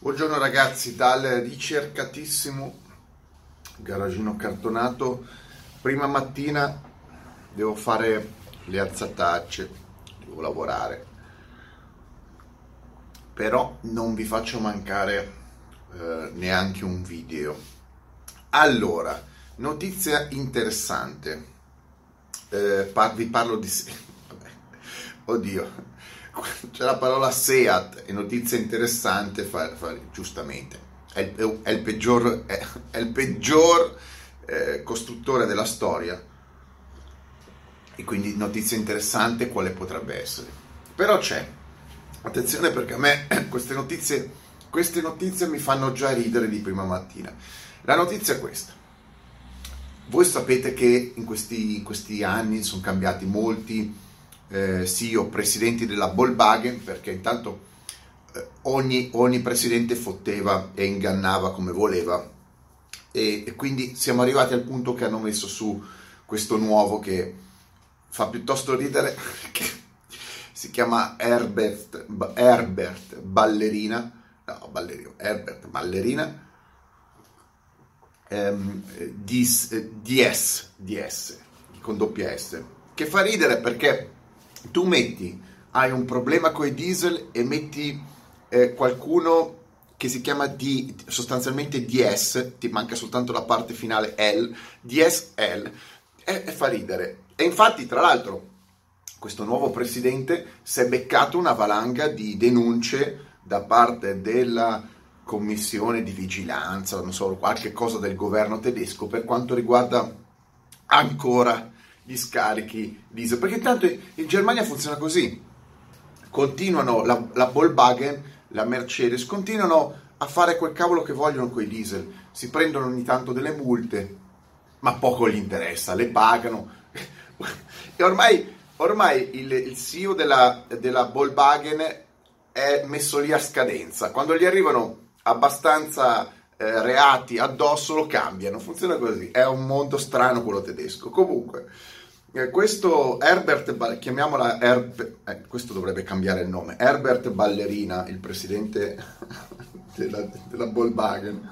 Buongiorno ragazzi, dal ricercatissimo garagino cartonato. Prima mattina devo fare le alzatacce, devo lavorare. Però non vi faccio mancare eh, neanche un video. Allora, notizia interessante. Eh, par- vi parlo di... Oddio, c'è la parola SEAT e notizia interessante, fa, fa, giustamente, è il, è il, peggior, è, è il peggior eh, costruttore della storia e quindi notizia interessante quale potrebbe essere. Però c'è, attenzione perché a me queste notizie, queste notizie mi fanno già ridere di prima mattina. La notizia è questa. Voi sapete che in questi, in questi anni sono cambiati molti eh, CEO, presidenti della Volkswagen, perché intanto eh, ogni, ogni, presidente fotteva e ingannava come voleva. E, e, quindi siamo arrivati al punto che hanno messo su questo nuovo che fa piuttosto ridere, che si chiama Herbert, Herbert Ballerina, no, Ballerino, Herbert Ballerina, ehm, DS, DS, DS, con doppia S, che fa ridere perché tu metti, hai un problema con i diesel e metti eh, qualcuno che si chiama D, sostanzialmente DS, ti manca soltanto la parte finale L, DSL, e, e fa ridere. E infatti, tra l'altro, questo nuovo presidente si è beccato una valanga di denunce da parte della commissione di vigilanza, non so, qualche cosa del governo tedesco per quanto riguarda ancora gli scarichi diesel, perché intanto in Germania funziona così, continuano la, la Volkswagen, la Mercedes, continuano a fare quel cavolo che vogliono con i diesel, si prendono ogni tanto delle multe, ma poco gli interessa, le pagano. e ormai, ormai il, il CEO della, della Volkswagen è messo lì a scadenza, quando gli arrivano abbastanza eh, reati addosso lo cambiano, funziona così, è un mondo strano quello tedesco. Comunque, questo Herbert, chiamiamola Herb, eh, questo dovrebbe cambiare il nome, Herbert Ballerina, il presidente della, della Volkswagen,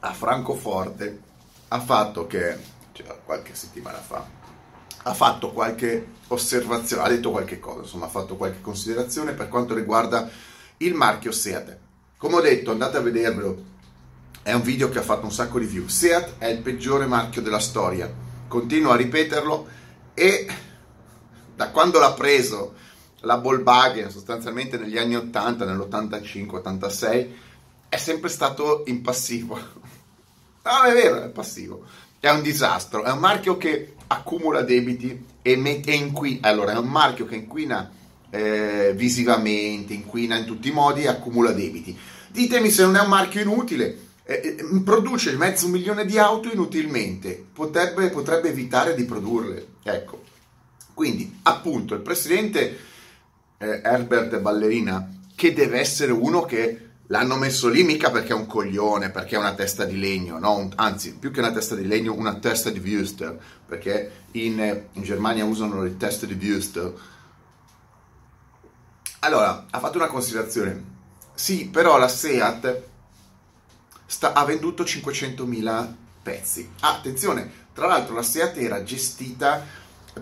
a Francoforte, ha fatto che, cioè, qualche settimana fa, ha fatto qualche osservazione, ha detto qualche cosa, insomma, ha fatto qualche considerazione per quanto riguarda il marchio Seat. Come ho detto, andate a vedervelo, è un video che ha fatto un sacco di view. Seat è il peggiore marchio della storia continuo a ripeterlo e da quando l'ha preso la Volkswagen sostanzialmente negli anni 80, nell'85-86 è sempre stato in passivo. No, è vero, è passivo. È un disastro, è un marchio che accumula debiti e, met- e inquina. Allora, è un marchio che inquina eh, visivamente, inquina in tutti i modi e accumula debiti. Ditemi se non è un marchio inutile eh, eh, produce mezzo milione di auto inutilmente, potrebbe, potrebbe evitare di produrle. Ecco, quindi appunto il presidente eh, Herbert Ballerina, che deve essere uno che l'hanno messo lì mica perché è un coglione, perché è una testa di legno, no? Un, anzi, più che una testa di legno, una testa di Wüster, perché in, in Germania usano le teste di Wüster. Allora, ha fatto una considerazione. Sì, però la SEAT sta, ha venduto 500.000 pezzi. Ah, attenzione, tra l'altro la Seat era gestita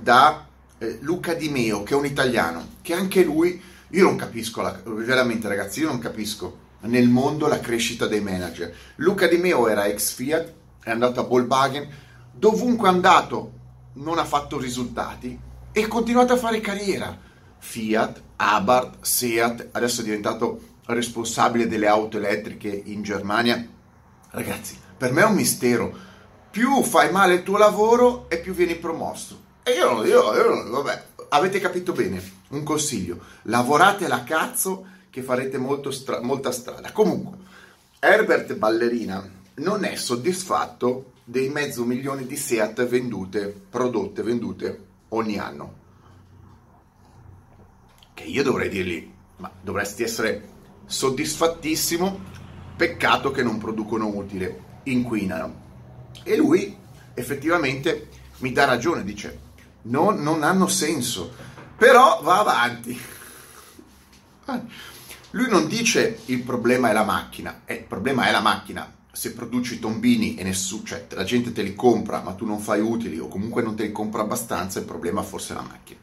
da eh, Luca Di Meo, che è un italiano, che anche lui, io non capisco, la, veramente ragazzi, io non capisco nel mondo la crescita dei manager. Luca Di Meo era ex Fiat, è andato a Volkswagen, dovunque è andato non ha fatto risultati e ha continuato a fare carriera. Fiat, Abarth, Seat, adesso è diventato responsabile delle auto elettriche in Germania Ragazzi, per me è un mistero. Più fai male il tuo lavoro e più vieni promosso. E io, io, io vabbè, avete capito bene. Un consiglio, lavorate la cazzo che farete stra- molta strada. Comunque, Herbert Ballerina non è soddisfatto dei mezzo milione di Seat vendute, prodotte, vendute ogni anno. Che io dovrei dirgli, ma dovresti essere soddisfattissimo Peccato che non producono utile, inquinano. E lui effettivamente mi dà ragione, dice, non, non hanno senso, però va avanti. lui non dice il problema è la macchina, eh, il problema è la macchina. Se produci tombini e nessuno, cioè la gente te li compra, ma tu non fai utili o comunque non te li compra abbastanza, il problema forse è la macchina.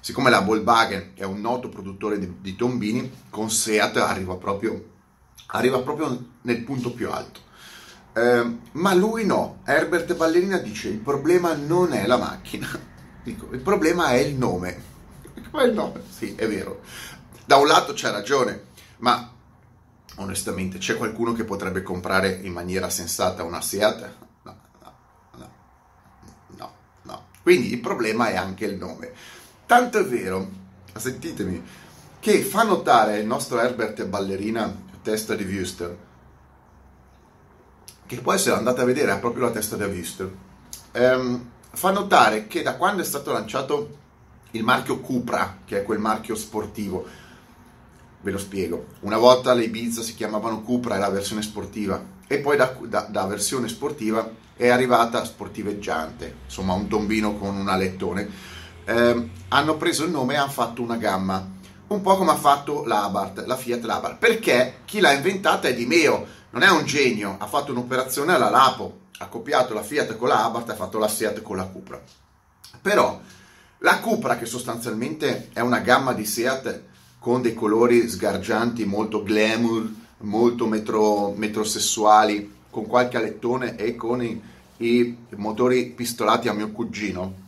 Siccome la Volkswagen è un noto produttore di, di tombini, con Seat arriva proprio, arriva proprio nel punto più alto. Eh, ma lui no, Herbert Ballerina dice il problema non è la macchina, Dico, il problema è il nome. Come il nome? Sì, è vero. Da un lato c'è ragione, ma onestamente c'è qualcuno che potrebbe comprare in maniera sensata una Seat? No, no, no, no, no. Quindi il problema è anche il nome. Tanto è vero, sentitemi, che fa notare il nostro Herbert Ballerina, testa di Wüster, che poi se andate a vedere ha proprio la testa di Wüster, ehm, fa notare che da quando è stato lanciato il marchio Cupra, che è quel marchio sportivo, Ve lo spiego. Una volta le Ibiza si chiamavano Cupra, era la versione sportiva, e poi da, da, da versione sportiva è arrivata sportiveggiante, insomma un tombino con un alettone. Eh, hanno preso il nome e hanno fatto una gamma, un po' come ha fatto l'Abarth, la Fiat L'Abarth, perché chi l'ha inventata è Di Meo, non è un genio, ha fatto un'operazione alla Lapo, ha copiato la Fiat con la Abarth ha fatto la Seat con la Cupra. Però la Cupra, che sostanzialmente è una gamma di Seat, con dei colori sgargianti, molto glamour, molto metro, metrosessuali, con qualche alettone e con i, i motori pistolati a mio cugino,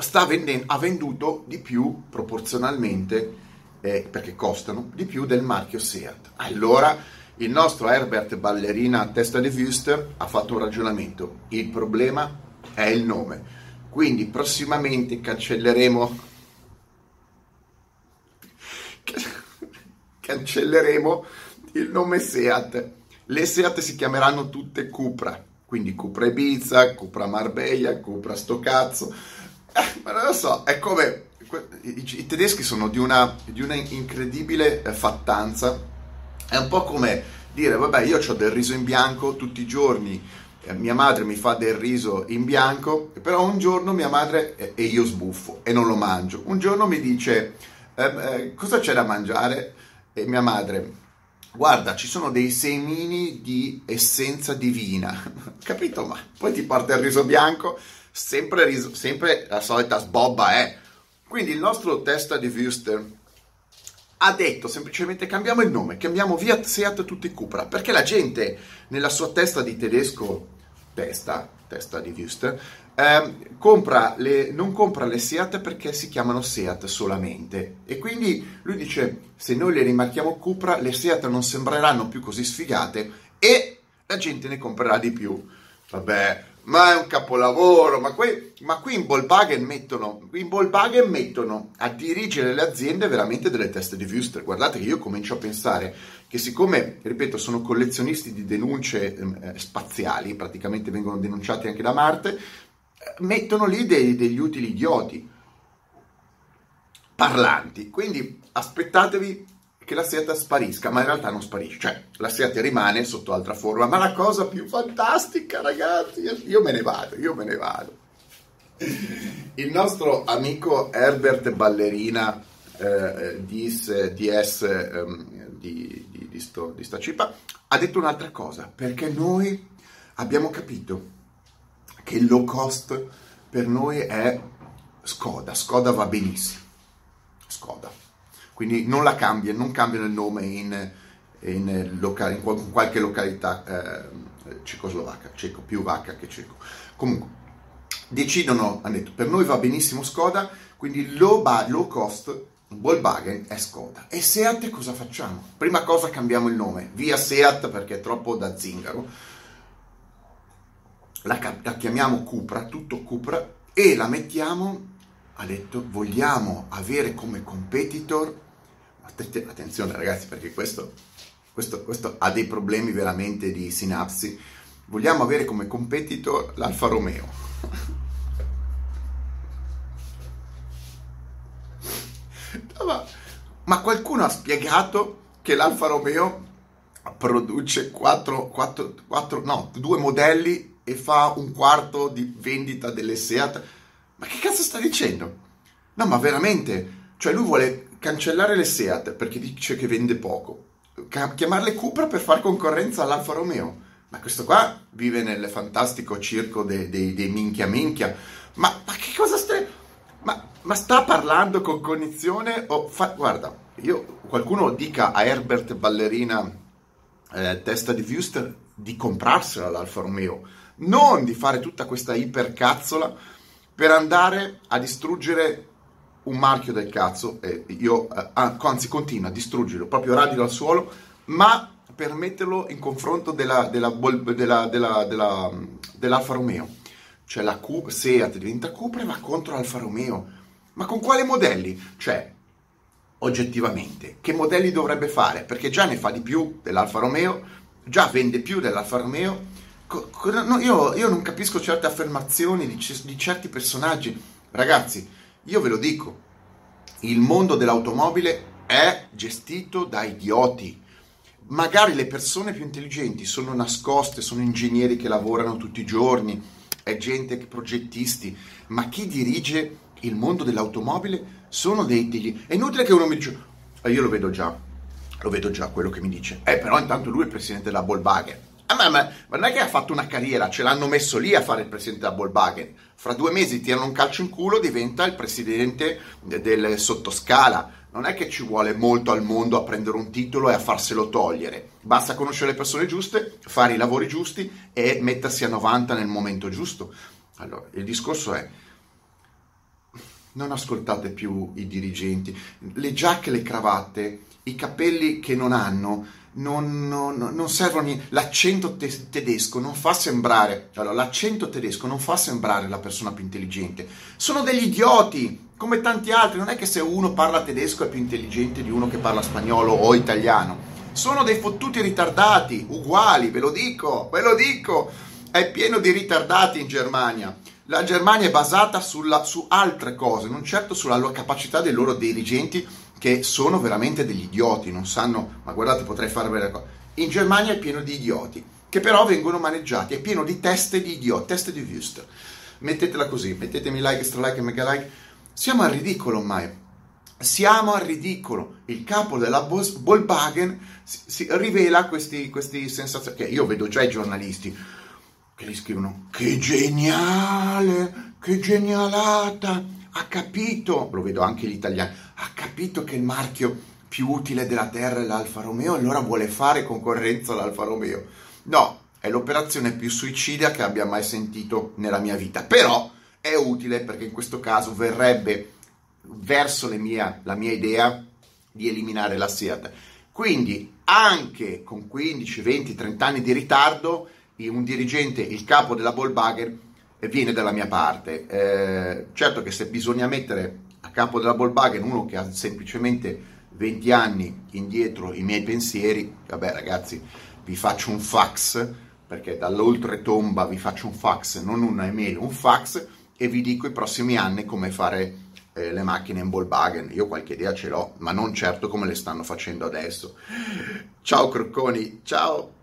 sta vendendo, ha venduto di più proporzionalmente, eh, perché costano, di più del marchio Seat. Allora il nostro Herbert Ballerina a testa di Wüster ha fatto un ragionamento, il problema è il nome. Quindi prossimamente cancelleremo cancelleremo il nome Seat. Le Seat si chiameranno tutte Cupra, quindi Cupra Ibiza, Cupra Marbella, Cupra sto cazzo. Eh, ma non lo so, è come i, i tedeschi sono di una, di una incredibile eh, fattanza. È un po' come dire, vabbè, io ho del riso in bianco tutti i giorni, eh, mia madre mi fa del riso in bianco, però un giorno mia madre eh, e io sbuffo e non lo mangio. Un giorno mi dice, eh, cosa c'è da mangiare? e mia madre, guarda, ci sono dei semini di essenza divina, capito? Ma poi ti porta il riso bianco, sempre, riso, sempre la solita sbobba è. Eh? Quindi il nostro testa di Wüster ha detto semplicemente cambiamo il nome, cambiamo via Seat tutti Cupra, perché la gente nella sua testa di tedesco, testa, testa di Wüster, eh, compra le, non compra le Seat perché si chiamano Seat solamente e quindi lui dice se noi le rimarchiamo Cupra le Seat non sembreranno più così sfigate e la gente ne comprerà di più vabbè ma è un capolavoro ma qui, ma qui in Volkswagen mettono in Volkswagen mettono a dirigere le aziende veramente delle teste di Wüster guardate che io comincio a pensare che siccome, ripeto, sono collezionisti di denunce eh, spaziali, praticamente vengono denunciati anche da Marte, mettono lì dei, degli utili idioti parlanti. Quindi aspettatevi che la seta sparisca, ma in realtà non sparisce, cioè la seta rimane sotto altra forma. Ma la cosa più fantastica, ragazzi, io me ne vado, io me ne vado. Il nostro amico Herbert Ballerina eh, DS, DS eh, di, di, di, sto, di sta cipa ha detto un'altra cosa, perché noi abbiamo capito che il low cost per noi è Skoda, Skoda va benissimo, Skoda. Quindi non la cambia, non cambiano il nome in, in, loca- in qualche località eh, cecoslovacca, ceco, più vacca che ceco. Comunque, decidono, hanno detto, per noi va benissimo Skoda, quindi low, low cost Volkswagen è Skoda. E Seat cosa facciamo? Prima cosa cambiamo il nome, via Seat perché è troppo da zingaro la, la chiamiamo Cupra, tutto Cupra, e la mettiamo, ha detto, vogliamo avere come competitor, attenzione ragazzi perché questo, questo, questo ha dei problemi veramente di sinapsi, vogliamo avere come competitor l'Alfa Romeo. ma, qualcuno ha spiegato che l'Alfa Romeo produce 4, 4, 4, no, due modelli e fa un quarto di vendita delle Seat. Ma che cazzo sta dicendo? No, ma veramente, cioè lui vuole cancellare le Seat perché dice che vende poco, chiamarle Cupra per fare concorrenza all'Alfa Romeo. Ma questo qua vive nel fantastico circo dei, dei, dei minchia minchia. Ma, ma, che cosa stai... Ma, ma sta parlando con cognizione o fa... Guarda, io, qualcuno dica a Herbert Ballerina eh, testa di Wuster di comprarsela l'Alfa Romeo, non di fare tutta questa ipercazzola per andare a distruggere un marchio del cazzo, e io, eh, anzi continua a distruggerlo, proprio radilo al suolo, ma per metterlo in confronto della, della, della, della, dell'Alfa Romeo. Cioè la Q, Seat diventa Cupra va contro l'Alfa Romeo. Ma con quali modelli? Cioè, oggettivamente, che modelli dovrebbe fare? Perché già ne fa di più dell'Alfa Romeo, già vende più dell'Alfa Romeo. No, io, io, non capisco certe affermazioni di, di certi personaggi. Ragazzi, io ve lo dico, il mondo dell'automobile è gestito da idioti. Magari le persone più intelligenti sono nascoste, sono ingegneri che lavorano tutti i giorni, è gente, progettisti, ma chi dirige il mondo dell'automobile sono dei... degli... È inutile che uno mi dica, ah, io lo vedo già, lo vedo già quello che mi dice, eh però intanto lui è il presidente della Volkswagen. Ah, ma, ma, ma, non è che ha fatto una carriera, ce l'hanno messo lì a fare il presidente della Volkswagen. Fra due mesi tirano un calcio in culo, diventa il presidente del sottoscala. Non è che ci vuole molto al mondo a prendere un titolo e a farselo togliere. Basta conoscere le persone giuste, fare i lavori giusti e mettersi a 90 nel momento giusto. Allora, il discorso è non ascoltate più i dirigenti, le giacche, le cravatte, i capelli che non hanno, non, non, non servono. L'accento te- tedesco non fa sembrare, allora, l'accento tedesco non fa sembrare la persona più intelligente. Sono degli idioti, come tanti altri. Non è che se uno parla tedesco è più intelligente di uno che parla spagnolo o italiano. Sono dei fottuti ritardati, uguali, ve lo dico, ve lo dico. È pieno di ritardati in Germania. La Germania è basata sulla, su altre cose, non certo sulla capacità dei loro dirigenti che sono veramente degli idioti, non sanno, ma guardate potrei fare belle cose. In Germania è pieno di idioti, che però vengono maneggiati, è pieno di teste di idioti, teste di Wüster. Mettetela così, mettetemi like, extra mega like. Siamo al ridicolo ormai. Siamo al ridicolo. Il capo della Volkswagen si, si rivela questi, questi sensazioni, che io vedo già i giornalisti che gli scrivono che geniale, che genialata, ha capito, lo vedo anche gli italiani, ha capito che il marchio più utile della Terra è l'Alfa Romeo, allora vuole fare concorrenza all'Alfa Romeo. No, è l'operazione più suicida che abbia mai sentito nella mia vita, però è utile perché in questo caso verrebbe verso mia, la mia idea di eliminare la Seat. Quindi anche con 15, 20, 30 anni di ritardo, un dirigente, il capo della Volkswagen, viene dalla mia parte. Eh, certo che se bisogna mettere a capo della Volkswagen uno che ha semplicemente 20 anni indietro i miei pensieri, vabbè ragazzi, vi faccio un fax, perché dall'oltretomba vi faccio un fax, non una email, un fax, e vi dico i prossimi anni come fare eh, le macchine in Volkswagen. Io qualche idea ce l'ho, ma non certo come le stanno facendo adesso. Ciao crocconi, ciao!